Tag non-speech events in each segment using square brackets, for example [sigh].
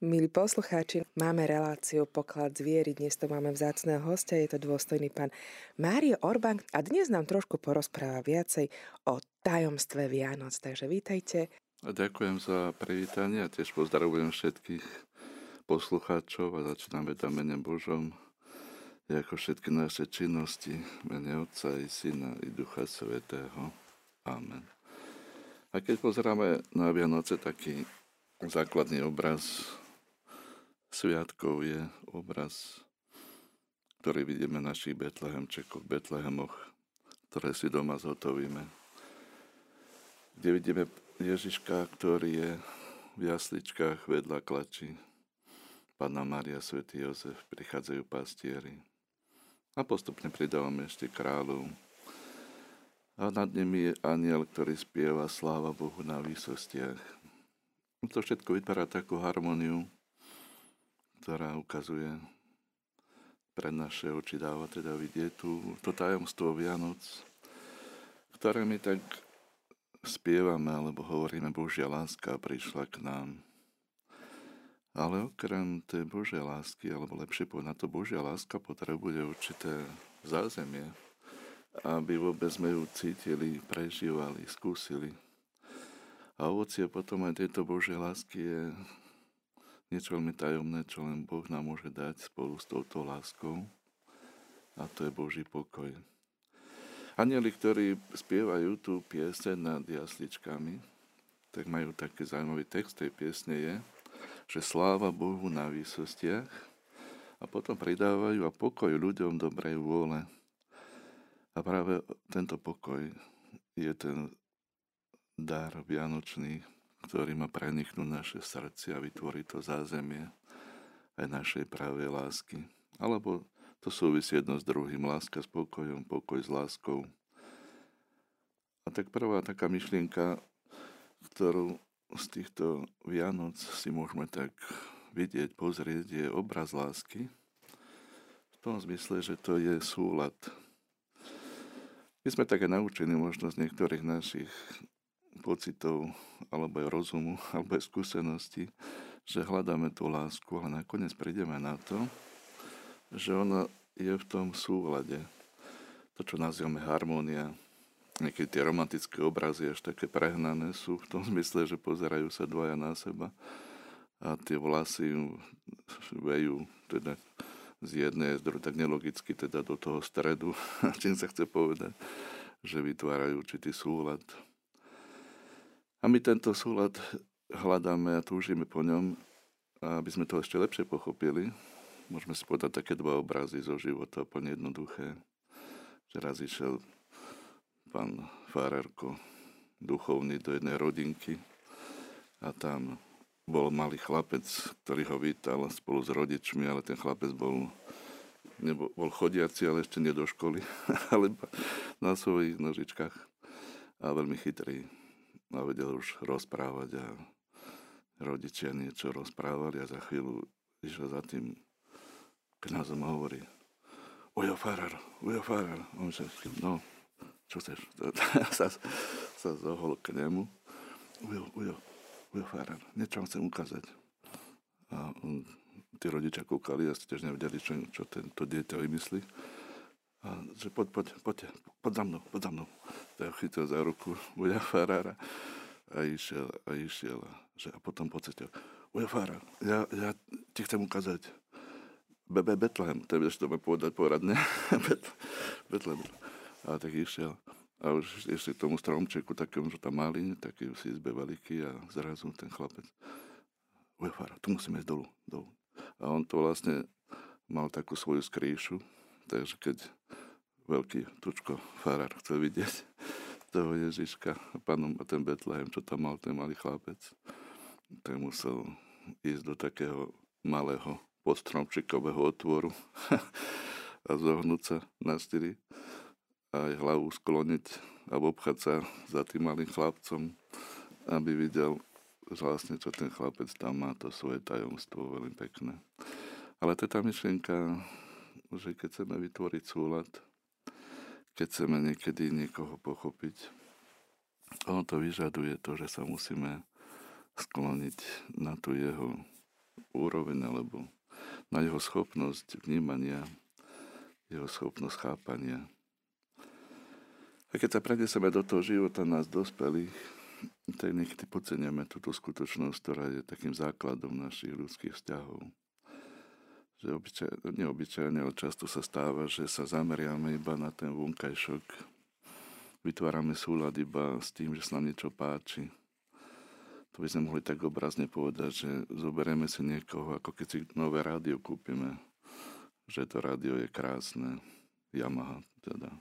Milí poslucháči, máme reláciu Poklad zviery. Dnes to máme vzácného hostia, je to dôstojný pán Mário Orbán a dnes nám trošku porozpráva viacej o tajomstve Vianoc. Takže vítajte. A ďakujem za privítanie a tiež pozdravujem všetkých poslucháčov a začíname tam mene Božom, ako všetky naše činnosti, mene Otca i Syna i Ducha Svetého. Amen. A keď pozeráme na Vianoce, taký základný obraz sviatkov je obraz, ktorý vidíme v našich Betlehemčekoch, Betlehemoch, ktoré si doma zhotovíme. Kde vidíme Ježiška, ktorý je v jasličkách vedľa klačí. Pána Maria, Svetý Jozef, prichádzajú pastieri. A postupne pridávame ešte kráľov. A nad nimi je aniel, ktorý spieva sláva Bohu na výsostiach. To všetko vytvára takú harmóniu, ktorá ukazuje pred naše oči dáva teda vidieť tu, to tajomstvo Vianoc, ktoré my tak spievame alebo hovoríme Božia láska prišla k nám. Ale okrem tej Božej lásky, alebo lepšie povedať, to Božia láska potrebuje určité zázemie, aby vôbec sme ju cítili, prežívali, skúsili. A ovocie potom aj tejto Božej lásky je niečo veľmi tajomné, čo len Boh nám môže dať spolu s touto láskou a to je Boží pokoj. Anieli, ktorí spievajú tú piese nad jasličkami, tak majú taký zaujímavý text tej piesne je, že sláva Bohu na výsostiach a potom pridávajú a pokoj ľuďom dobrej vôle. A práve tento pokoj je ten dar vianočný, ktorý má preniknúť naše srdce a vytvoriť to zázemie aj našej pravej lásky. Alebo to súvisí jedno s druhým. Láska s pokojom, pokoj s láskou. A tak prvá taká myšlienka, ktorú z týchto Vianoc si môžeme tak vidieť, pozrieť, je obraz lásky. V tom zmysle, že to je súlad. My sme také naučení možno z niektorých našich pocitov, alebo aj rozumu, [laughs] alebo aj skúsenosti, že hľadáme tú lásku, ale nakoniec prídeme na to, že ona je v tom súhľade. To, čo nazývame harmónia, niekedy tie romantické obrazy až také prehnané sú v tom [laughs] zmysle, že pozerajú sa dvaja na seba a tie vlasy vejú teda z jednej, z druhej, tak nelogicky teda do toho stredu, [laughs] čím sa chce povedať, že vytvárajú určitý súlad. A my tento súlad hľadáme a túžime po ňom, aby sme to ešte lepšie pochopili. Môžeme si povedať také dva obrazy zo života, úplne jednoduché. Že raz išiel pán Farerko, duchovný, do jednej rodinky a tam bol malý chlapec, ktorý ho vítal spolu s rodičmi, ale ten chlapec bol, nebol, bol chodiaci, ale ešte nie do školy, [laughs] ale na svojich nožičkách a veľmi chytrý a vedel už rozprávať a rodičia niečo rozprávali a za chvíľu išiel za tým kniazom a hovorí Ujo Farar, Ujo Farar. On že, no, čo chceš? [laughs] sa, sa zohol k nemu. Ujo, Ujo, Ujo Farar, niečo vám chcem ukázať. A on, tí rodičia kúkali a tiež nevedeli, čo, čo tento dieťa vymyslí. Že poď, poď, poď, poď za mnou, poď za mnou. Tak chytil za ruku Uja Farára a išiel, a išiel. Že, a potom pocitil, Uja Fara, ja, ja ti chcem ukázať Bebe Betlehem, to je, to ma povedať poradne. [laughs] Betlehem. A tak išiel. A už ešte tomu stromčeku, takému, že tam mali, taký si izbe veľký a zrazu ten chlapec. Uja Fara, tu musíme ísť dolu, dolu. A on to vlastne mal takú svoju skrýšu, takže keď veľký tučko farár chcel vidieť toho Ježiška a pánom a ten Betlehem, čo tam mal ten malý chlapec, tak musel ísť do takého malého podstromčikového otvoru [laughs] a zohnúť sa na styri a aj hlavu skloniť a obchať sa za tým malým chlapcom, aby videl vlastne, čo ten chlapec tam má, to svoje tajomstvo veľmi pekné. Ale tá myšlienka, že keď chceme vytvoriť súlad, keď chceme niekedy niekoho pochopiť. Ono to vyžaduje to, že sa musíme skloniť na tú jeho úroveň alebo na jeho schopnosť vnímania, jeho schopnosť chápania. A keď sa preneseme do toho života nás dospelých, tak niekedy podceniame túto skutočnosť, ktorá je takým základom našich ľudských vzťahov. Že obyčaj, neobyčajne, ale často sa stáva, že sa zameriame iba na ten vonkajšok. Vytvárame súlad iba s tým, že sa nám niečo páči. To by sme mohli tak obrazne povedať, že zoberieme si niekoho, ako keď si nové rádio kúpime. Že to rádio je krásne. Yamaha teda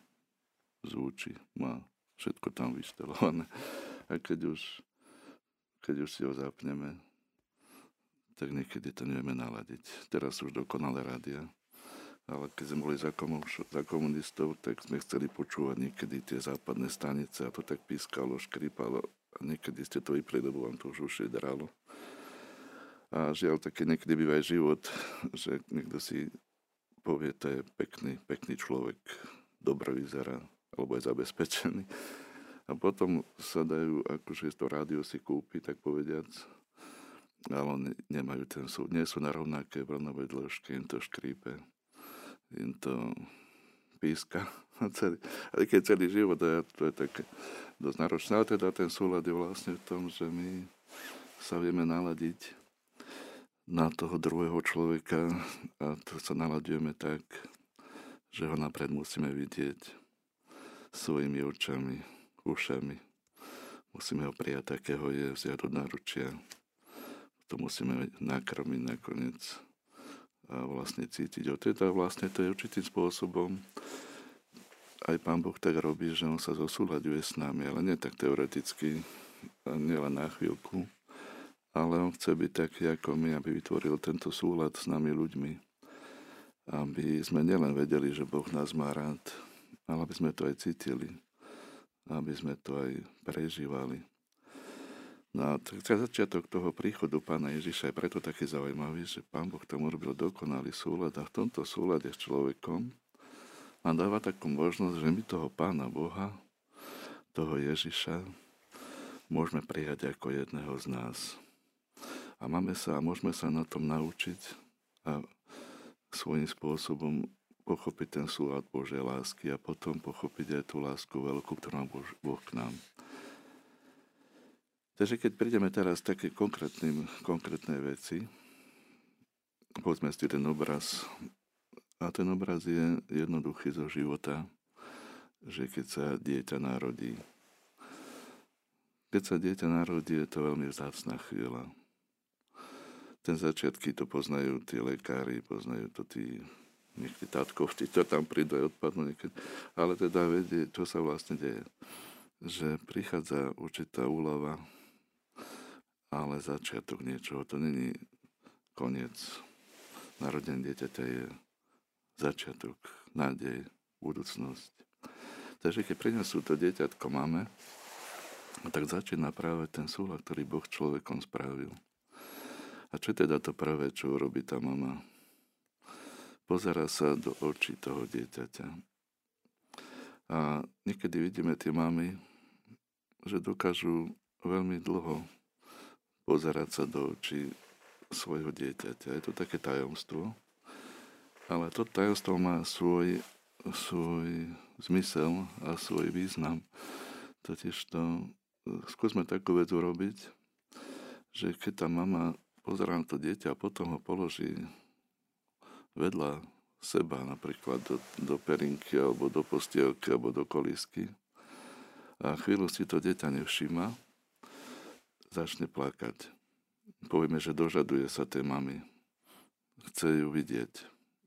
zvučí, má všetko tam vyštelované. A keď už, keď už si ho zapneme, tak niekedy to nevieme naladiť. Teraz už dokonale rádia. Ale keď sme boli za, za komunistov, tak sme chceli počúvať niekedy tie západné stanice a to tak pískalo, škripalo a niekedy ste to vypli, lebo vám to už ušedralo. A žiaľ, také niekedy býva aj život, že niekto si povie, to je pekný, pekný človek, dobre vyzerá, alebo je zabezpečený a potom sa dajú, akože to rádio si kúpi, tak povediac, ale nemajú ten súd, nie sú na rovnaké vlnové dĺžky, im to škrípe, im to píska. [laughs] Celý, ale keď celý život, a to je také dosť náročné, ale teda ten súlad je vlastne v tom, že my sa vieme naladiť na toho druhého človeka a to sa naladujeme tak, že ho napred musíme vidieť svojimi očami, ušami. Musíme ho prijať, takého je, vziať od náručia. To musíme nakrmiť nakoniec a vlastne cítiť. O teda vlastne to je určitým spôsobom aj Pán Boh tak robí, že On sa zosúľaďuje s nami, ale nie tak teoreticky, nielen na chvíľku, ale On chce byť taký ako my, aby vytvoril tento súlad s nami ľuďmi. Aby sme nielen vedeli, že Boh nás má rád, ale aby sme to aj cítili aby sme to aj prežívali. No a začiatok toho príchodu pána Ježiša je preto taký zaujímavý, že pán Boh tam urobil dokonalý súlad a v tomto súlade s človekom nám dáva takú možnosť, že my toho pána Boha, toho Ježiša, môžeme prijať ako jedného z nás. A máme sa a môžeme sa na tom naučiť a svojím spôsobom pochopiť ten súlad Božej lásky a potom pochopiť aj tú lásku veľkú, ktorú Boh k nám. Takže keď prídeme teraz také konkrétne veci, povedzme si ten obraz, a ten obraz je jednoduchý zo života, že keď sa dieťa narodí, keď sa dieťa narodí, je to veľmi vzácná chvíľa. Ten začiatky to poznajú tí lekári, poznajú to tí niekedy tatkovci, to tam prídu aj odpadnú niekedy. Ale teda vedie, čo sa vlastne deje. Že prichádza určitá úlava, ale začiatok niečoho. To není koniec. Narodenie dieťaťa je začiatok, nádej, budúcnosť. Takže keď prinesú to dieťatko máme, tak začína práve ten súľad, ktorý Boh človekom spravil. A čo teda to prvé, čo urobí tá mama? pozera sa do očí toho dieťaťa. A niekedy vidíme tie mamy, že dokážu veľmi dlho pozerať sa do očí svojho dieťaťa. Je to také tajomstvo, ale to tajomstvo má svoj, svoj zmysel a svoj význam. Totiž to, skúsme takú vec urobiť, že keď tá mama pozerá na to dieťa a potom ho položí vedľa seba, napríklad do, do perinky, alebo do postielky, alebo do kolisky. A chvíľu si to dieťa nevšíma, začne plakať. Povieme, že dožaduje sa tej mamy. Chce ju vidieť.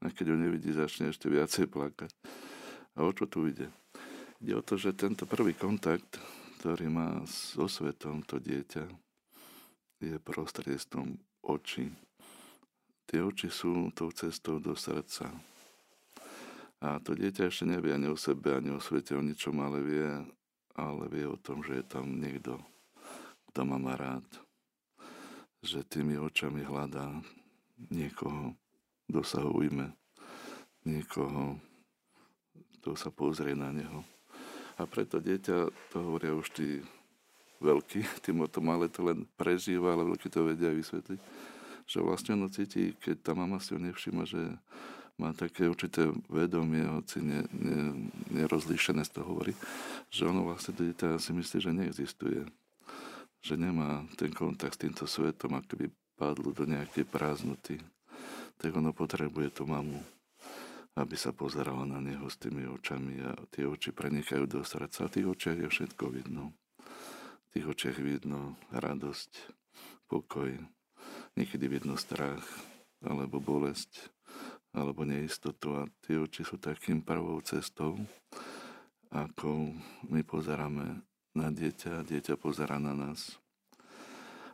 A keď ju nevidí, začne ešte viacej plakať. A o čo tu ide? Ide o to, že tento prvý kontakt, ktorý má so svetom to dieťa, je prostredstvom očí, Tie oči sú tou cestou do srdca. A to dieťa ešte nevie ani o sebe, ani o svete, o ničom, ale vie, ale vie o tom, že je tam niekto, ma má rád. Že tými očami hľadá niekoho, kto sa ho ujme, niekoho, kto sa pozrie na neho. A preto dieťa, to hovoria už tí veľkí, tým o tom malé to len prežíva, ale veľkí to vedia vysvetliť, že vlastne ono cíti, keď tá mama si ho nevšíma, že má také určité vedomie, hoci ne, ne, nerozlíšené z toho hovorí, že ono vlastne to dieťa si myslí, že neexistuje. Že nemá ten kontakt s týmto svetom, ako by padlo do nejakej prázdnoty. Tak ono potrebuje tú mamu, aby sa pozerala na neho s tými očami a tie oči prenikajú do srdca. V tých očiach je všetko vidno. V tých očiach vidno radosť, pokoj, niekedy vidno strach alebo bolesť alebo neistotu a tie oči sú takým prvou cestou, ako my pozeráme na dieťa dieťa pozera na nás.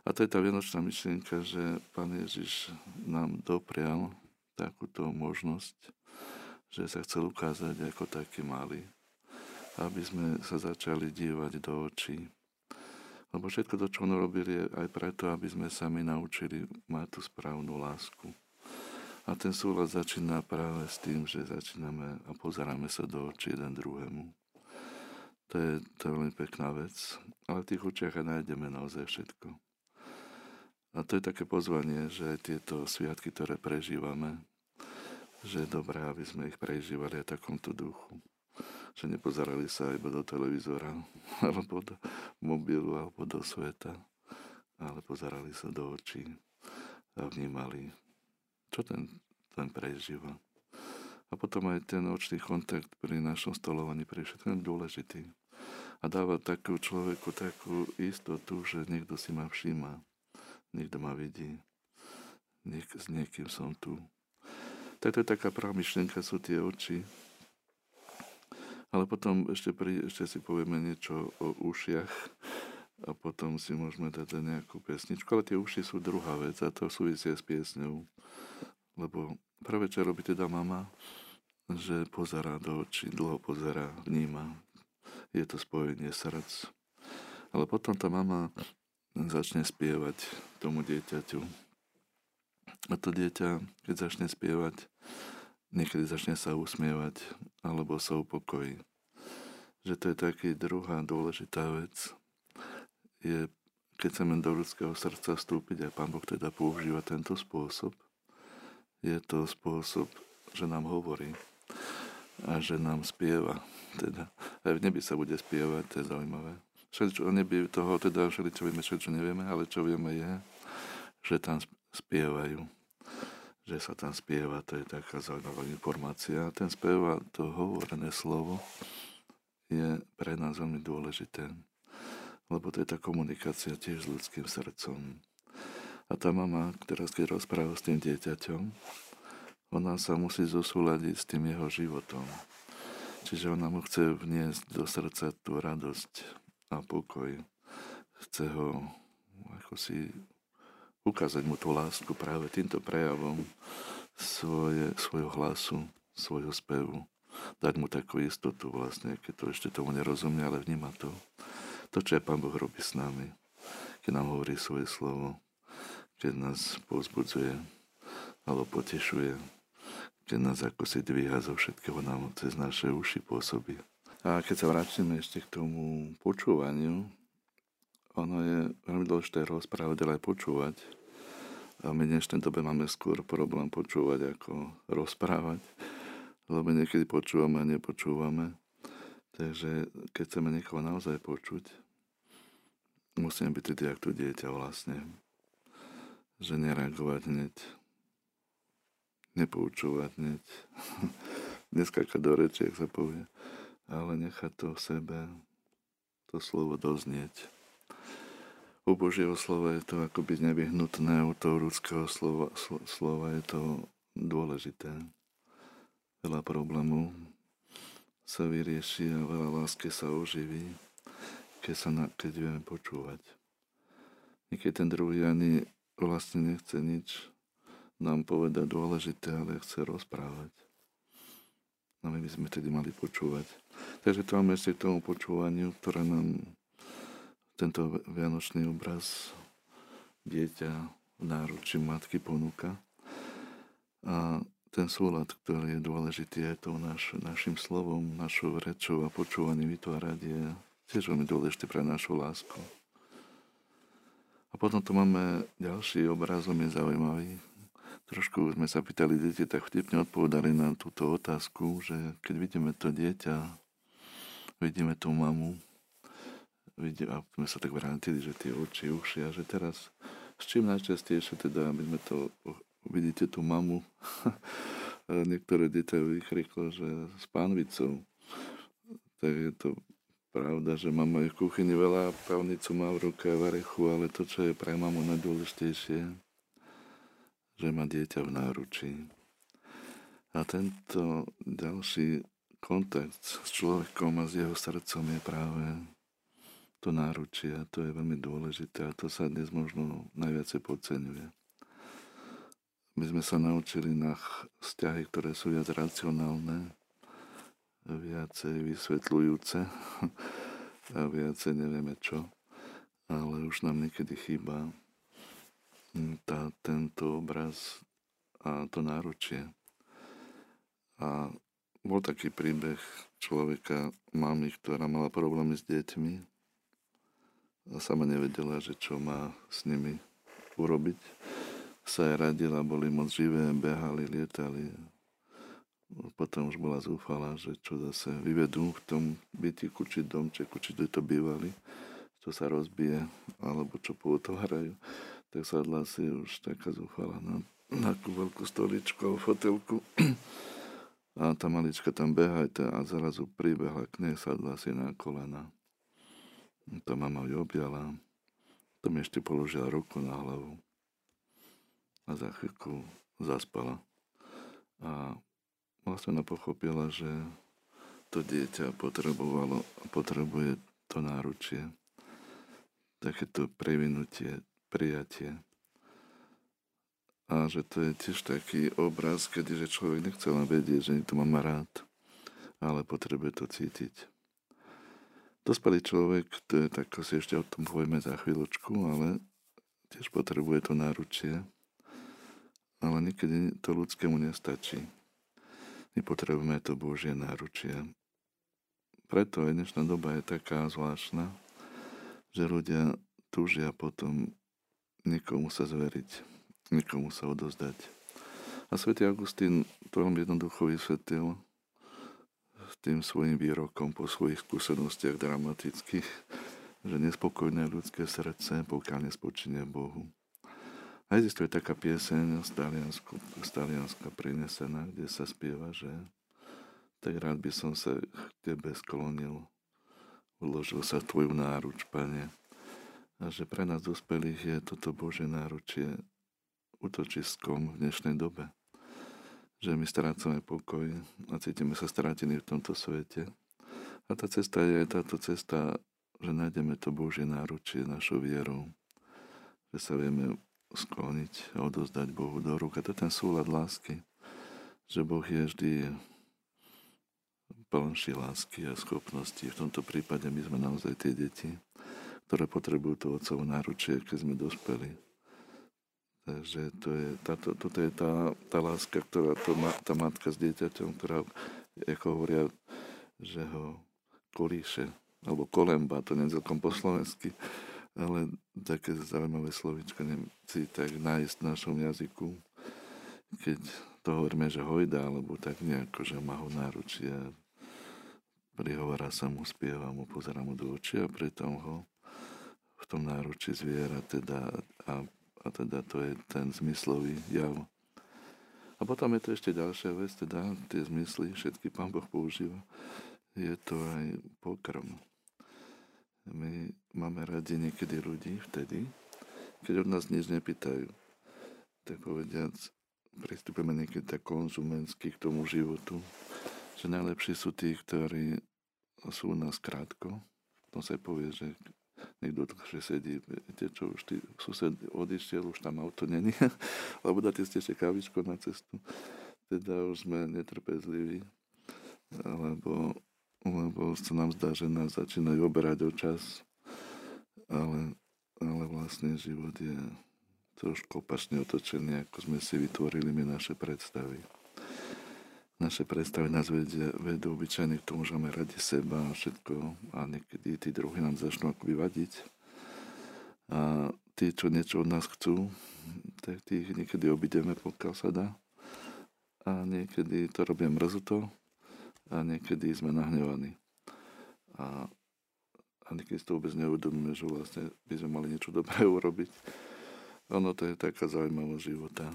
A to je tá vianočná myšlienka, že Pán Ježiš nám doprial takúto možnosť, že sa chcel ukázať ako taký malý, aby sme sa začali dívať do očí. Lebo všetko to, čo on robil, je aj preto, aby sme sami naučili mať tú správnu lásku. A ten súlad začína práve s tým, že začíname a pozeráme sa do očí jeden druhému. To je, to je veľmi pekná vec, ale v tých očiach nájdeme naozaj všetko. A to je také pozvanie, že aj tieto sviatky, ktoré prežívame, že je dobré, aby sme ich prežívali aj takomto duchu. Že nepozerali sa iba do televízora, [laughs] alebo do mobilu, alebo do sveta, ale pozerali sa do očí a vnímali čo ten, ten prežíva. A potom aj ten očný kontakt pri našom stolovaní pre všetko je dôležitý. A dáva takú človeku takú istotu, že niekto si ma všíma, niekto ma vidí, niek, s niekým som tu. Tak to je taká prvá myšlienka, sú tie oči. Ale potom ešte, pri, ešte si povieme niečo o ušiach a potom si môžeme dať nejakú pesničku. Ale tie uši sú druhá vec a to súvisia s piesňou. Lebo prvé, čo robí teda mama, že pozera do očí, dlho pozera, vníma. Je to spojenie srdc. Ale potom tá mama začne spievať tomu dieťaťu. A to dieťa, keď začne spievať, niekedy začne sa usmievať alebo sa upokojí. Že to je taký druhá dôležitá vec. Je, keď chceme do ľudského srdca vstúpiť, a Pán Boh teda používa tento spôsob, je to spôsob, že nám hovorí a že nám spieva. Teda, aj v nebi sa bude spievať, to je zaujímavé. Všetko o nebi toho, teda čo vieme, všetko nevieme, ale čo vieme je, že tam spievajú. Že sa tam spieva, to je taká zaujímavá informácia. Ten spieva, to hovorené slovo, je pre nás veľmi dôležité. Lebo to je tá komunikácia tiež s ľudským srdcom. A tá mama, ktorá keď rozpráva s tým dieťaťom, ona sa musí zosúľadiť s tým jeho životom. Čiže ona mu chce vniesť do srdca tú radosť a pokoj. Chce ho ako si ukázať mu tú lásku práve týmto prejavom svoje, svojho hlasu, svojho spevu. Dať mu takú istotu vlastne, keď to ešte tomu nerozumie, ale vníma to. To, čo je Pán Boh robí s nami, keď nám hovorí svoje slovo keď nás pozbudzuje alebo potešuje, keď nás ako si dvíha zo všetkého nám cez naše uši pôsobí. A keď sa vrátime ešte k tomu počúvaniu, ono je veľmi dôležité rozprávať, ale aj počúvať. A my v dnešnej dobe máme skôr problém počúvať ako rozprávať, lebo niekedy počúvame a nepočúvame. Takže keď chceme niekoho naozaj počuť, musíme byť tedy ako to dieťa vlastne že nereagovať hneď, nepoučovať hneď, [laughs] neskakať do reči, ak sa povie, ale nechať to v sebe, to slovo doznieť. U Božieho slova je to akoby nevyhnutné, u toho ľudského slova, slova je to dôležité. Veľa problémov sa vyrieši a veľa lásky sa oživí, keď, sa na, keď vieme počúvať. Niekedy ten druhý ani vlastne nechce nič nám povedať dôležité, ale chce rozprávať. No my by sme tedy mali počúvať. Takže to máme ešte k tomu počúvaniu, ktoré nám tento vianočný obraz dieťa v náručí matky ponúka. A ten súlad, ktorý je dôležitý aj to naš, našim slovom, našou rečou a počúvaním vytvárať je tiež veľmi dôležité pre našu lásku. A potom tu máme ďalší obraz, je zaujímavý. Trošku sme sa pýtali deti, tak vtipne odpovedali na túto otázku, že keď vidíme to dieťa, vidíme tú mamu, vidíme, a sme sa tak vrátili, že tie oči, uši a že teraz s čím najčastejšie teda, aby sme to, vidíte tú mamu, [laughs] niektoré dieťa vykriklo, že s pánvicou, tak je to pravda, že mama je v kuchyni veľa, pavnicu má v ruke varechu, ale to, čo je pre mamu najdôležitejšie, že má dieťa v náručí. A tento ďalší kontakt s človekom a s jeho srdcom je práve to náručie. To je veľmi dôležité a to sa dnes možno najviacej podceňuje. My sme sa naučili na vzťahy, ktoré sú viac racionálne, viacej vysvetľujúce [laughs] a viacej nevieme čo, ale už nám niekedy chýba tá, tento obraz a to náručie. A bol taký príbeh človeka, mamy, ktorá mala problémy s deťmi a sama nevedela, že čo má s nimi urobiť. Sa aj radila, boli moc živé, behali, lietali, potom už bola zúfala, že čo zase vyvedú v tom bytiku, či domčeku, či to bývali, čo sa rozbije, alebo čo pootvárajú, tak sadla si už taká zúfala na, takú veľkú stoličku a fotelku. A tá malička tam beha a zrazu pribehla k nej, sadla si na kolena. Tá mama ju objala, tam ešte položila ruku na hlavu a za chvíľku zaspala. A vlastne ona pochopila, že to dieťa potrebovalo potrebuje to náručie. Takéto previnutie, prijatie. A že to je tiež taký obraz, kedy že človek nechce len vedieť, že to má rád, ale potrebuje to cítiť. Dospelý človek, to je tak, si ešte o tom povieme za chvíľočku, ale tiež potrebuje to náručie. Ale niekedy to ľudskému nestačí. My potrebujeme to Božie náručie. Preto aj dnešná doba je taká zvláštna, že ľudia túžia potom nikomu sa zveriť, nikomu sa odozdať. A svätý Augustín to veľmi jednoducho vysvetlil tým svojim výrokom po svojich skúsenostiach dramatických, že nespokojné ľudské srdce, pokiaľ nespočíne Bohu. A existuje taká pieseň z Taliansku, z Talianska prinesená, kde sa spieva, že tak rád by som sa k tebe sklonil, uložil sa v tvoju náruč, pane. A že pre nás dospelých je toto Bože náručie útočiskom v dnešnej dobe. Že my strácame pokoj a cítime sa strátení v tomto svete. A tá cesta je táto cesta, že nájdeme to Božie náručie našou vierou. Že sa vieme skloniť a odozdať Bohu do rúk. A to je ten súlad lásky, že Boh je vždy plnší lásky a schopnosti. V tomto prípade my sme naozaj tie deti, ktoré potrebujú to otcovo náručie, keď sme dospeli. Takže to je, táto, toto je tá, tá láska, ktorá to má, tá matka s dieťaťom, ktorá, ako hovoria, že ho kolíše, alebo kolemba, to nie celkom po slovensky, ale také zaujímavé slovička si tak nájsť v našom jazyku, keď to hovoríme, že hojda, alebo tak nejako, že má ho náručia, prihovára sa mu, spieva mu, pozera mu do očí a pritom ho v tom náručí zviera teda a, a teda to je ten zmyslový jav. A potom je to ešte ďalšia vec, teda tie zmysly, všetky pán Boh používa, je to aj pokrm. My máme radi niekedy ľudí vtedy, keď od nás nič nepýtajú. Tak povediac, pristupujeme niekedy tak konzumensky k tomu životu, že najlepší sú tí, ktorí sú u nás krátko. To sa povie, že niekto dlhšie sedí, viete čo, už tí sused odišiel, už tam auto není, [laughs] lebo dáte ste ešte kavičko na cestu. Teda už sme netrpezliví, alebo lebo sa nám zdá, že nás začínajú oberať o čas, ale, ale vlastne život je trošku opačne otočený, ako sme si vytvorili my naše predstavy. Naše predstavy nás vedia, vedú obyčajne k tomu, že máme radi seba a všetko a niekedy tí druhí nám začnú ako vyvadiť. A tí, čo niečo od nás chcú, tak tých niekedy obideme, pokiaľ sa dá. A niekedy to robia mrzuto a niekedy sme nahnevaní. A, a niekedy si to vôbec neuvedomíme, že vlastne by sme mali niečo [laughs] dobré urobiť. Ono to je taká zaujímavá života.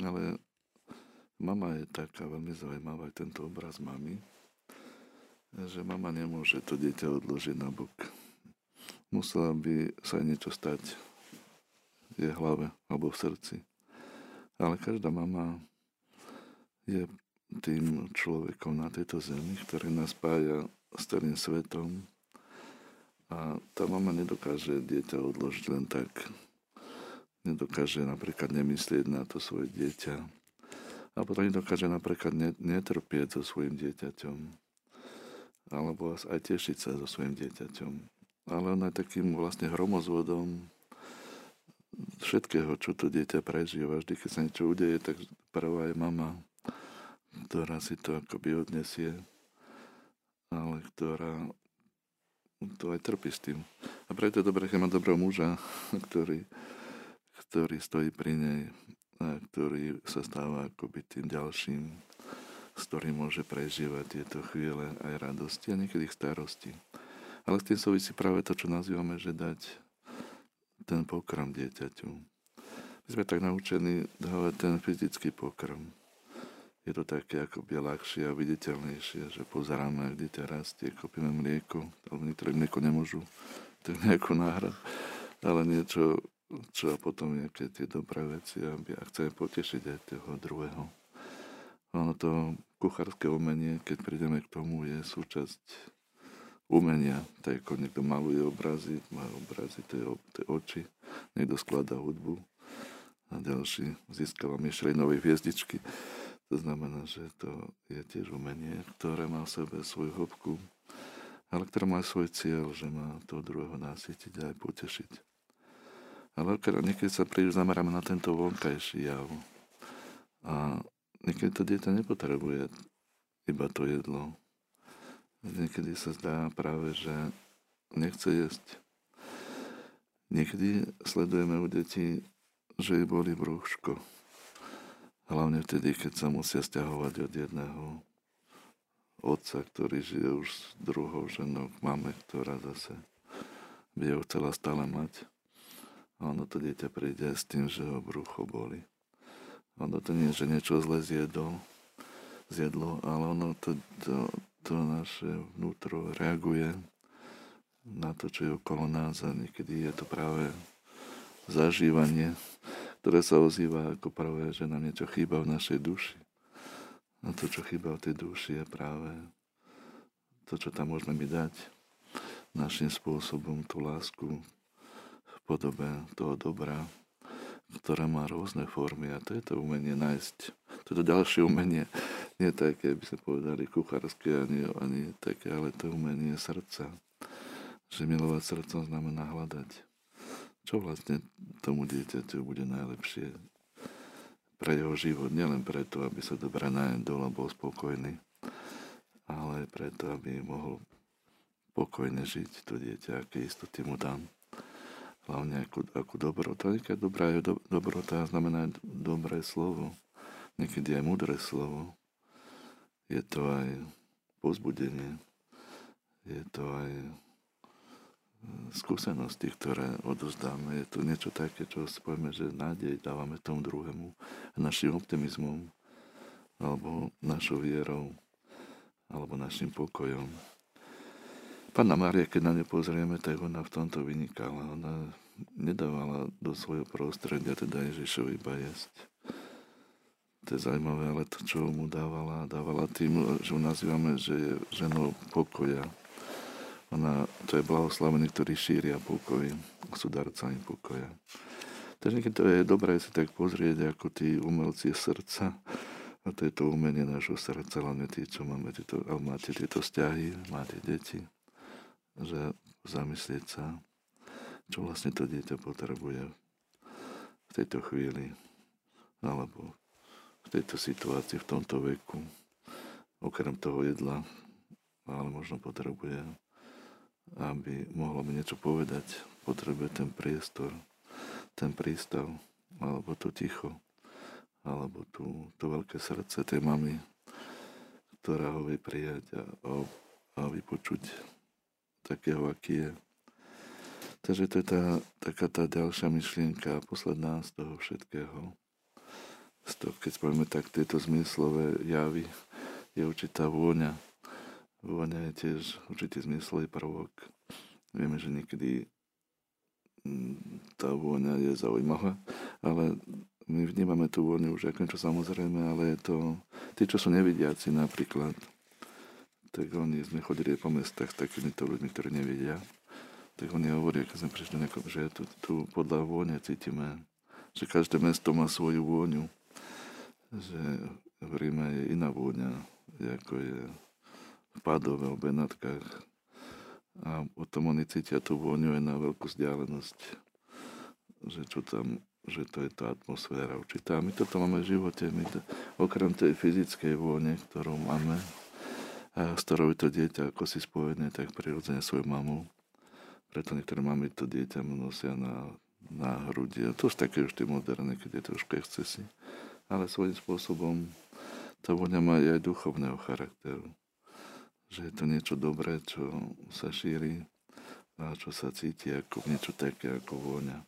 Ale mama je taká veľmi zaujímavá, aj tento obraz mamy, že mama nemôže to dieťa odložiť na bok. Musela by sa niečo stať v jej hlave alebo v srdci. Ale každá mama je tým človekom na tejto zemi, ktorý nás spája s celým svetom. A tá mama nedokáže dieťa odložiť len tak. Nedokáže napríklad nemyslieť na to svoje dieťa. A potom nedokáže napríklad netrpieť so svojim dieťaťom. Alebo aj tešiť sa so svojim dieťaťom. Ale on je takým vlastne hromozvodom všetkého, čo to dieťa prežíva. Vždy, keď sa niečo udeje, tak prvá je mama, ktorá si to akoby odnesie, ale ktorá to aj trpí s tým. A preto je dobré, keď má dobrého muža, [laughs] ktorý, ktorý stojí pri nej ktorý sa stáva akoby tým ďalším, s ktorým môže prežívať tieto chvíle aj radosti a niekedy starosti. Ale s tým súvisí práve to, čo nazývame, že dať ten pokrm dieťaťu. My sme tak naučení dávať ten fyzický pokrm je to také akoby ľahšie a viditeľnejšie, že pozeráme, ak dieťa rastie, kopíme mlieko, alebo niektoré mlieko nemôžu, tak nejako náhrad, ale niečo, čo a potom nejaké tie dobré veci, a chceme potešiť aj toho druhého. Ono to kuchárske umenie, keď prídeme k tomu, je súčasť umenia. Tak ako niekto maluje obrazy, má obrazy, to je, to je oči, niekto skladá hudbu a ďalší získava myšlenové hviezdičky. To znamená, že to je tiež umenie, ktoré má v sebe svoju hĺbku, ale ktoré má svoj cieľ, že má toho druhého nasytiť a aj potešiť. Ale niekedy sa príliš zameráme na tento vonkajší jav. A niekedy to dieťa nepotrebuje iba to jedlo. Niekedy sa zdá práve, že nechce jesť. Niekedy sledujeme u detí, že jej boli brúško Hlavne vtedy, keď sa musia stiahovať od jedného otca, ktorý žije už s druhou ženou k mame, ktorá zase by ho chcela stále mať. Ono to dieťa príde s tým, že ho brucho boli. Ono to nie, že niečo zle zjedol, zjedlo, ale ono to, to, to naše vnútro reaguje na to, čo je okolo nás a niekedy je to práve zažívanie ktoré sa ozýva ako prvé, že nám niečo chýba v našej duši. A to, čo chýba v tej duši, je práve to, čo tam môžeme mi dať našim spôsobom, tú lásku podobe toho dobra, ktorá má rôzne formy a to je to umenie nájsť. To je to ďalšie umenie, nie také, by sme povedali, kuchárske, ani, ani také, ale to umenie srdca. Že milovať srdcom znamená hľadať čo vlastne tomu dieťaťu bude najlepšie pre jeho život. Nielen preto, aby sa dobre najedol a bol spokojný, ale preto, aby mohol pokojne žiť to dieťa, aké istoty mu dám. Hlavne ako, ako dobrota. Niekedy dobrá je do, dobrota znamená dobré slovo. Niekedy aj mudré slovo. Je to aj pozbudenie. Je to aj skúsenosti, ktoré odozdáme. Je to niečo také, čo spojíme, že nádej dávame tomu druhému našim optimizmom, alebo našou vierou, alebo našim pokojom. Pána Mária, keď na ňu pozrieme, tak ona v tomto vynikala. Ona nedávala do svojho prostredia teda Ježišovi iba jesť. To je zaujímavé, ale to, čo mu dávala, dávala tým, že ju nazývame, že je ženou pokoja, ona, to je blahoslavený, ktorý šíria pokoj, sú darcami pokoja. Takže niekedy to je dobré si tak pozrieť, ako tí umelci srdca, a to je to umenie nášho srdca, hlavne tí, čo máme tieto, máte tieto vzťahy, máte deti, že zamyslieť sa, čo vlastne to dieťa potrebuje v tejto chvíli, alebo v tejto situácii, v tomto veku, okrem toho jedla, ale možno potrebuje aby mohlo mi niečo povedať, potrebuje ten priestor, ten prístav, alebo to ticho, alebo tú, to veľké srdce tej mamy, ktorá ho vie prijať a, a, a vypočuť takého, aký je. Takže to je tá, taká tá ďalšia myšlienka, posledná z toho všetkého. Z toho, keď povieme tak, tieto zmyslové javy, je určitá vôňa. Vôňa je tiež určitý zmyslový prvok. Vieme, že niekedy mm, tá vôňa je zaujímavá, ale my vnímame tú vôňu už ako niečo samozrejme, ale je to, tí, čo sú nevidiaci napríklad, tak oni sme chodili po mestách s takýmito ľuďmi, ktorí nevidia, tak oni hovoria, keď sme prišli že tu, tu podľa vône cítime, že každé mesto má svoju vôňu, že v Ríme je iná vôňa, ako je v Padove, v Benátkach. A potom oni cítia tú vôňu aj na veľkú vzdialenosť, že čo tam že to je tá atmosféra určitá. My toto máme v živote, my to, okrem tej fyzickej vône, ktorú máme, a s ktorou je to dieťa ako si spojené, tak prirodzene svoju mamu. Preto niektoré mamy to dieťa nosia na, na hrudi. A to už také už tie moderné, keď je trošku excesy. Ale svojím spôsobom tá vôňa má aj duchovného charakteru. Že je to niečo dobré, čo sa šíri a čo sa cíti ako niečo také ako vôňa.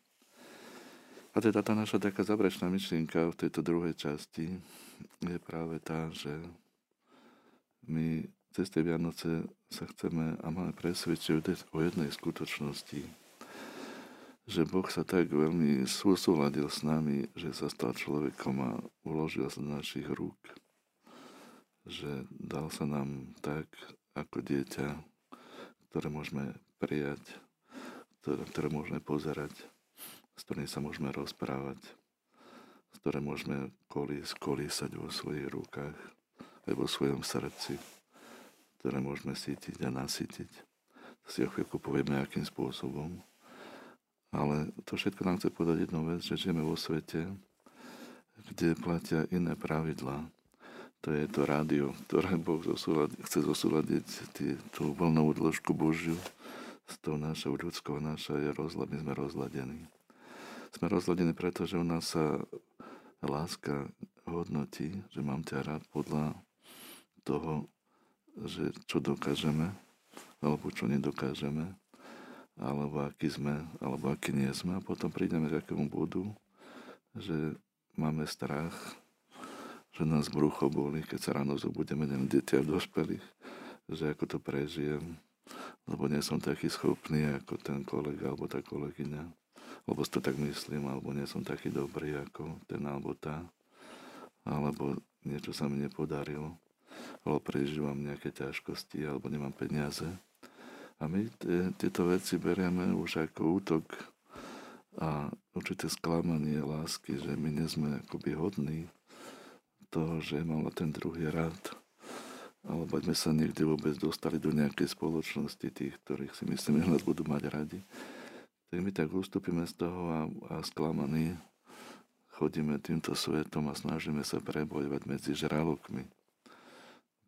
A teda tá naša taká záverečná myšlienka v tejto druhej časti je práve tá, že my cez tie Vianoce sa chceme a máme presvedčiť o jednej skutočnosti, že Boh sa tak veľmi súsúladil s nami, že sa stal človekom a uložil sa do našich rúk. Že dal sa nám tak ako dieťa, ktoré môžeme prijať, ktoré, ktoré môžeme pozerať s ktorým sa môžeme rozprávať, s ktoré môžeme kolís, kolísať vo svojich rukách, vo svojom srdci, ktoré môžeme sítiť a nasytiť. To si o chvíľku povieme, akým spôsobom. Ale to všetko nám chce povedať jednu vec, že žijeme vo svete, kde platia iné pravidlá. To je to rádio, ktoré Boh zosúľadi, chce zosúľadiť tú voľnovú dĺžku Božiu s tou našou ľudskou, naša je rozlad, my sme rozladení sme rozladení preto, že u nás sa láska hodnotí, že mám ťa rád podľa toho, že čo dokážeme, alebo čo nedokážeme, alebo aký sme, alebo aký nie sme. A potom prídeme k akému bodu, že máme strach, že nás brucho boli, keď sa ráno zobudeme, neviem, deti a dospelých, že ako to prežijem, lebo nie som taký schopný ako ten kolega alebo tá kolegyňa lebo si to tak myslím, alebo nie som taký dobrý ako ten alebo tá, alebo niečo sa mi nepodarilo, alebo prežívam nejaké ťažkosti, alebo nemám peniaze. A my tieto veci berieme už ako útok a určité sklamanie lásky, že my nie sme akoby hodní toho, že mala ten druhý rád. Alebo sme sa niekde vôbec dostali do nejakej spoločnosti tých, ktorých si myslíme, že nás budú mať radi tak my tak ustúpime z toho a, a sklamaní chodíme týmto svetom a snažíme sa prebojovať medzi žralokmi.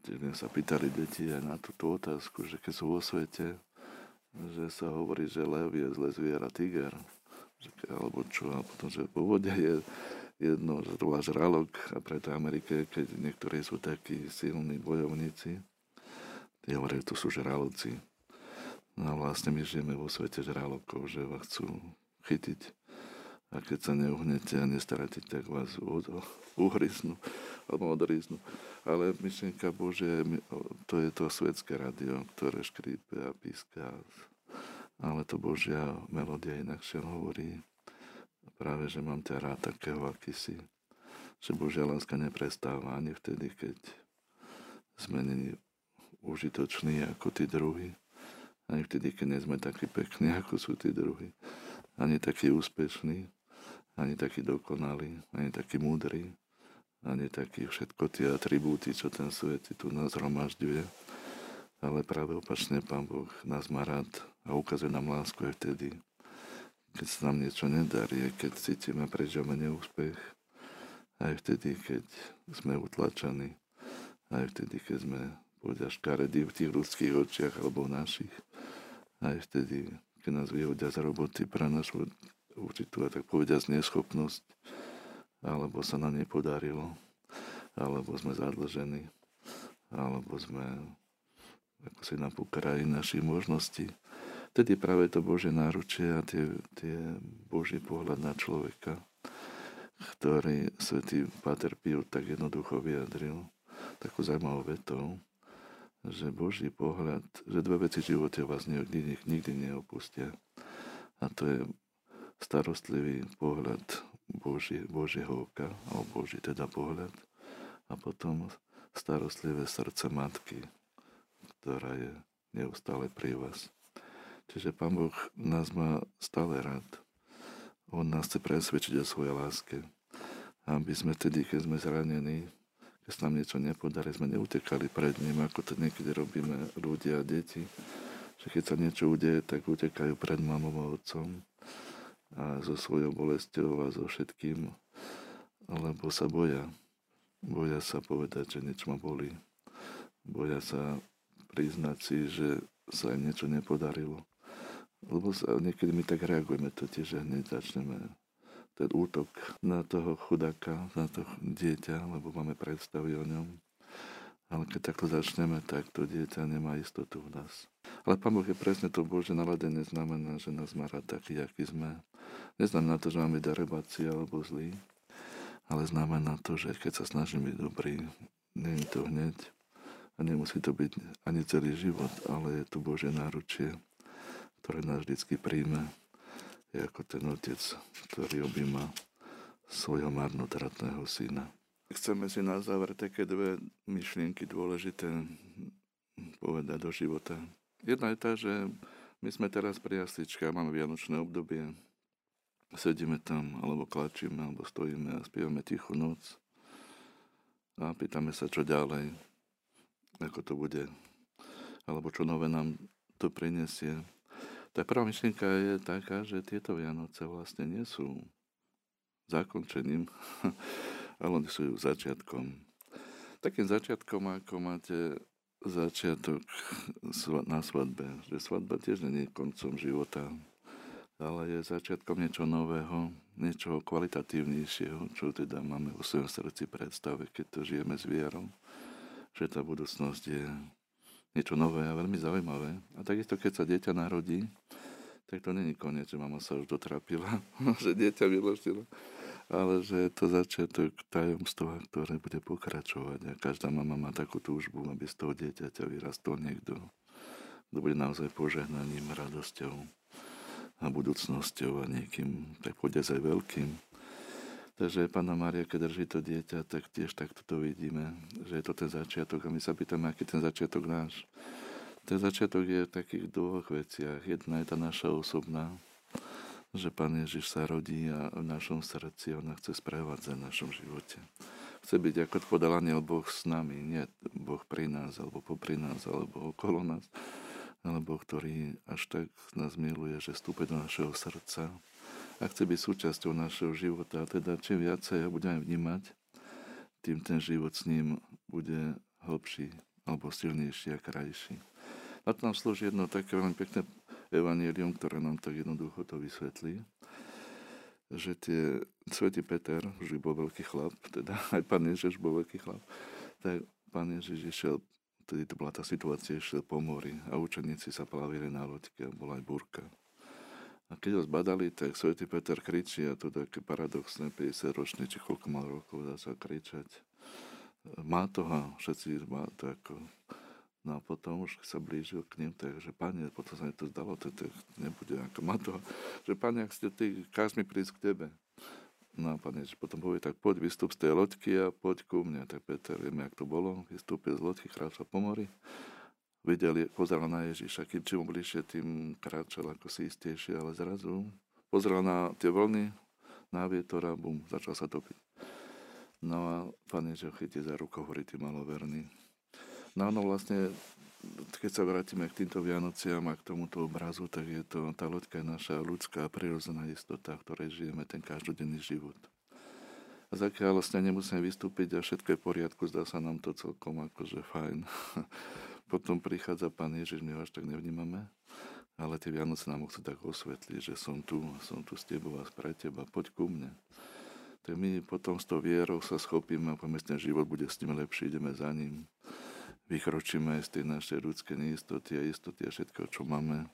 Čiže sa pýtali deti aj na túto otázku, že keď sú vo svete, že sa hovorí, že lev je zle zviera, tiger, alebo čo, a potom, že po vode je jedno dva žralok a preto Amerike, keď niektorí sú takí silní bojovníci, tí hovorí, že to sú žraloci. No a vlastne my žijeme vo svete žralokov, že vás chcú chytiť. A keď sa neuhnete a nestaráte, tak vás uhryznú alebo odriznú. Ale myšlienka Bože, to je to svetské radio, ktoré škrípe a píska. Ale to Božia melódia inakšie hovorí. Práve, že mám ťa rád takého, aký si. Že Božia láska neprestáva ani vtedy, keď sme není užitoční ako tí druhí ani vtedy, keď nie sme takí pekní, ako sú tí druhí. Ani takí úspešní, ani takí dokonalí, ani takí múdri, ani takí všetko tie atribúty, čo ten svet tu nás hromažďuje. Ale práve opačne Pán Boh nás má rád a ukazuje nám lásku aj vtedy, keď sa nám niečo nedarí, keď cítime, prežívame neúspech, aj vtedy, keď sme utlačení, aj vtedy, keď sme povedia škaredí v tých ľudských očiach alebo v našich. Aj vtedy, keď nás vyhodia z roboty pre našu určitú, tak povediať, neschopnosť, alebo sa nám nepodarilo, alebo sme zadlžení, alebo sme ako si napúkrali našich možností. Vtedy práve to Bože náručie a tie, tie Boží pohľad na človeka, ktorý svätý Pater Pio tak jednoducho vyjadril, takú zaujímavou vetou, že Boží pohľad, že dve veci v živote vás nikdy, nikdy neopustia. A to je starostlivý pohľad Boží, Božieho oka, alebo Boží teda pohľad. A potom starostlivé srdce matky, ktorá je neustále pri vás. Čiže Pán Boh nás má stále rád. On nás chce presvedčiť o svojej láske. Aby sme tedy, keď sme zranení, keď sa nám niečo nepodarí, sme neutekali pred ním, ako to niekedy robíme ľudia a deti. Že keď sa niečo udeje, tak utekajú pred mamou a otcom a so svojou bolesťou a so všetkým, lebo sa boja. Boja sa povedať, že niečo ma boli. Boja sa priznať si, že sa im niečo nepodarilo. Lebo sa, niekedy my tak reagujeme totiž, že hneď začneme ten útok na toho chudáka, na to dieťa, lebo máme predstavy o ňom. Ale keď takto začneme, tak to dieťa nemá istotu v nás. Ale Pán Boh je presne to Bože naladenie, znamená, že nás má rád taký, aký sme. Neznamená to, že máme darebáci alebo zlý, ale znamená to, že keď sa snažíme byť dobrý, nie je to hneď a nemusí to byť ani celý život, ale je to Bože náručie, ktoré nás vždycky príjme je ako ten otec, ktorý objíma svojho marnotratného syna. Chceme si na záver také dve myšlienky dôležité povedať do života. Jedna je tá, že my sme teraz pri jasličkách, máme vianočné obdobie, sedíme tam, alebo klačíme, alebo stojíme a spievame tichú noc a pýtame sa, čo ďalej, ako to bude, alebo čo nové nám to prinesie. Tá prvá myšlienka je taká, že tieto Vianoce vlastne nie sú zakončením, [laughs] ale oni sú začiatkom. Takým začiatkom, ako máte začiatok na svadbe. Že svadba tiež nie je koncom života, ale je začiatkom niečo nového, niečo kvalitatívnejšieho, čo teda máme vo svojom srdci predstave, keď to žijeme s vierou, že tá budúcnosť je niečo nové a veľmi zaujímavé. A takisto, keď sa dieťa narodí, tak to není koniec, že mama sa už dotrapila, [laughs] že dieťa vyložila, ale že je to začiatok tajomstva, ktoré bude pokračovať a každá mama má takú túžbu, aby z toho dieťaťa vyrastol niekto, kto bude naozaj požehnaním, radosťou a budúcnosťou a niekým, tak pôjde aj veľkým. Takže Pána Mária, keď drží to dieťa, tak tiež takto to vidíme, že je to ten začiatok a my sa pýtame, aký ten začiatok náš. Ten začiatok je v takých dvoch veciach. Jedna je tá naša osobná, že Pán Ježiš sa rodí a v našom srdci ona chce sprevádzať v našom živote. Chce byť, ako podal aniel Boh s nami, nie Boh pri nás, alebo popri nás, alebo okolo nás, ale Boh, ktorý až tak nás miluje, že vstúpe do našeho srdca a chce byť súčasťou našeho života. A teda čím viacej ho budeme vnímať, tým ten život s ním bude hlbší alebo silnejší a krajší. A to nám slúži jedno také veľmi pekné evanielium, ktoré nám tak jednoducho to vysvetlí, že tie, svätý Peter, už bol veľký chlap, teda [laughs] aj pán Ježiš bol veľký chlap, tak pán Ježiš išiel, tedy to bola tá situácia, išiel po mori a učeníci sa plavili na loďke a bola aj burka. A keď ho zbadali, tak svätý Peter kričí, a to také paradoxné, 50 ročný, či koľko mal rokov, dá sa kričať. Má to všetci má to ako... No a potom už sa blížil k ním, takže pane, potom sa mi to zdalo, to, to nebude ako má to, že pane, ak ste ty, káž mi prísť k tebe. No a pane, že potom povie, tak poď, vystup z tej loďky a poď ku mne. Tak Peter, vieme, jak to bolo, vystúpil z loďky, kráčal po mori videl, pozeral na Ježiša. Keď čím bližšie, tým kráčal ako si istejšie, ale zrazu pozrel na tie vlny, na vietor a bum, začal sa topiť. No a pán Ježiš chytí za rukou, hovorí, ty maloverný. No no vlastne, keď sa vrátime k týmto Vianociam a k tomuto obrazu, tak je to, tá loďka je naša ľudská prirodzená istota, v ktorej žijeme ten každodenný život. A zakiaľ vlastne nemusíme vystúpiť a všetko je v poriadku, zdá sa nám to celkom akože fajn. [laughs] Potom prichádza Pán Ježiš, my ho až tak nevnímame. ale tie Vianoce nám chcú tak osvetliť, že som tu, som tu s tebou a pre teba, poď ku mne. Tak my potom s tou vierou sa schopíme a povieme, ten život bude s tým lepší, ideme za ním. Vykročíme z tej našej ľudské neistoty a istoty a všetko, čo máme,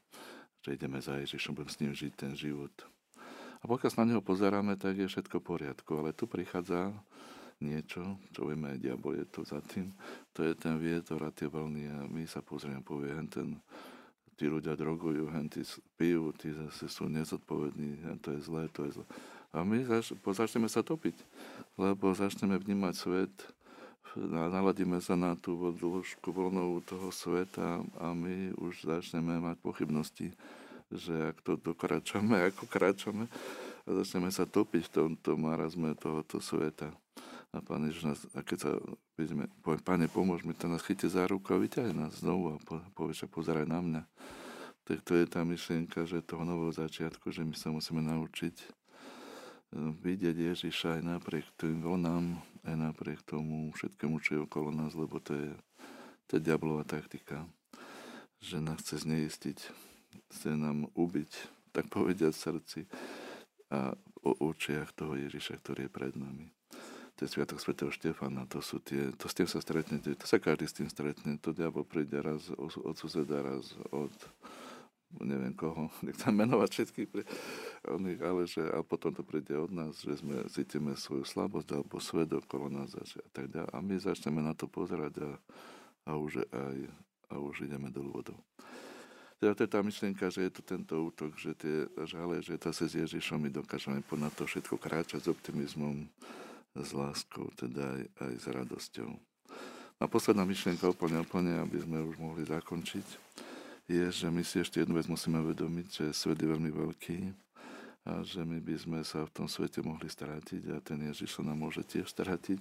že ideme za Ježišom, budem s ním žiť ten život. A pokiaľ na neho pozeráme, tak je všetko v poriadku. Ale tu prichádza niečo, čo vieme, aj diabol je to za tým. To je ten vietor a tie vlny a my sa pozrieme, povie, ten tí ľudia drogujú, tí pijú, tí zase sú nezodpovední, to je zlé, to je zlé. A my zač- začneme sa topiť, lebo začneme vnímať svet, naladíme sa na tú dĺžku voľnovú toho sveta a my už začneme mať pochybnosti, že ak to dokračame, [laughs] ako kráčame, a začneme sa topiť v tomto marazme tohoto sveta. A Pán nás, a keď sa vidíme, poviem, Pane, pomôž mi, to nás chyte za ruku a vyťahne nás znovu a povie, že pozeraj na mňa. Tak to je tá myšlienka, že toho nového začiatku, že my sa musíme naučiť vidieť Ježiša aj napriek tým vlnám, aj napriek tomu všetkému, čo je okolo nás, lebo to je, to je diablová taktika, že nás chce zneistiť, chce nám ubiť, tak povediať srdci a o očiach toho Ježiša, ktorý je pred nami. To je Sviatok svätého Štefana, to sú tie, to s tým sa stretnete, to sa každý s tým stretne, to diabol príde raz od suseda, raz od neviem koho, [laughs] nechcem menovať všetkých, ale že, a potom to príde od nás, že sme cítime svoju slabosť alebo svet okolo nás a tak ďalej. A my začneme na to pozerať a, a, už, aj, a už ideme do vodou. Teda to je tá myšlienka, že je tu tento útok, že, tie, že ale že zase s Ježišom my dokážeme ponad to všetko kráčať s optimizmom, s láskou, teda aj, aj s radosťou. A posledná myšlienka úplne, úplne, aby sme už mohli zakončiť, je, že my si ešte jednu vec musíme vedomiť, že svet je veľmi veľký a že my by sme sa v tom svete mohli strátiť a ten Ježiš sa nám môže tiež strátiť.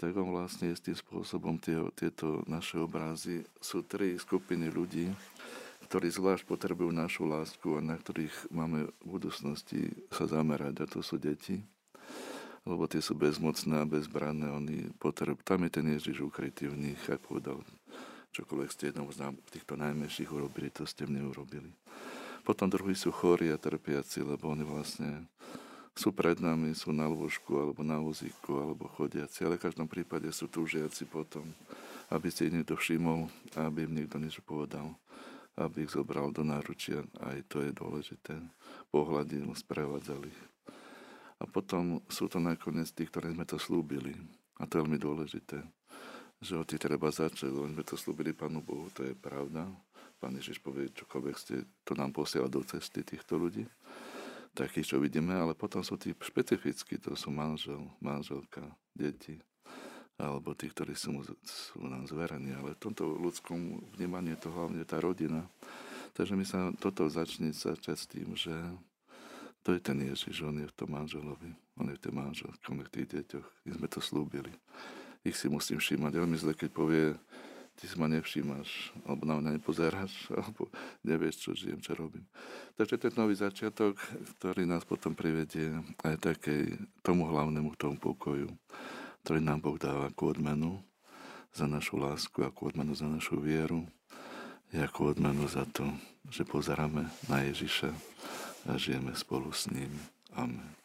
Tak on vlastne s tým spôsobom tie, tieto naše obrazy sú tri skupiny ľudí, ktorí zvlášť potrebujú našu lásku a na ktorých máme v budúcnosti sa zamerať. A to sú deti, lebo tie sú bezmocné a bezbranné, oni potrebujú, tam je ten Ježiš ukrytý v nich, ak povedal, čokoľvek ste jednou z týchto najmenších urobili, to ste mne urobili. Potom druhí sú chorí a trpiaci, lebo oni vlastne sú pred nami, sú na lôžku, alebo na vozíku, alebo chodiaci, ale v každom prípade sú túžiaci potom, aby si ich niekto všimol aby im niekto niečo povedal, aby ich zobral do náručia, aj to je dôležité, pohľadil, sprevádzali ich. A potom sú to nakoniec tí, ktorí sme to slúbili. A to je veľmi dôležité, že o tých treba začať, lebo sme to slúbili Pánu Bohu, to je pravda. Pán Ježiš povie, čokoľvek ste, to nám posiela do cesty týchto ľudí, takých, čo vidíme, ale potom sú tí špecifickí, to sú manžel, manželka, deti, alebo tí, ktorí sú, sú nám zverení, ale v tomto ľudskom vnímaní je to hlavne tá rodina. Takže my sa toto začne začať s tým, že to je ten Ježiš, on je v tom manželovi, on je v tej manželke, on je v tých deťoch. My sme to slúbili. Ich si musím všímať. Veľmi zle, keď povie, ty si ma nevšímaš, alebo na mňa nepozeráš, [laughs] alebo nevieš, čo žijem, čo robím. Takže ten nový začiatok, ktorý nás potom privedie aj takej tomu hlavnému, tomu pokoju, ktorý nám Boh dáva ako odmenu za našu lásku, ako odmenu za našu vieru, je ako odmenu za to, že pozeráme na Ježiša, a žijeme spolu s ním. Amen.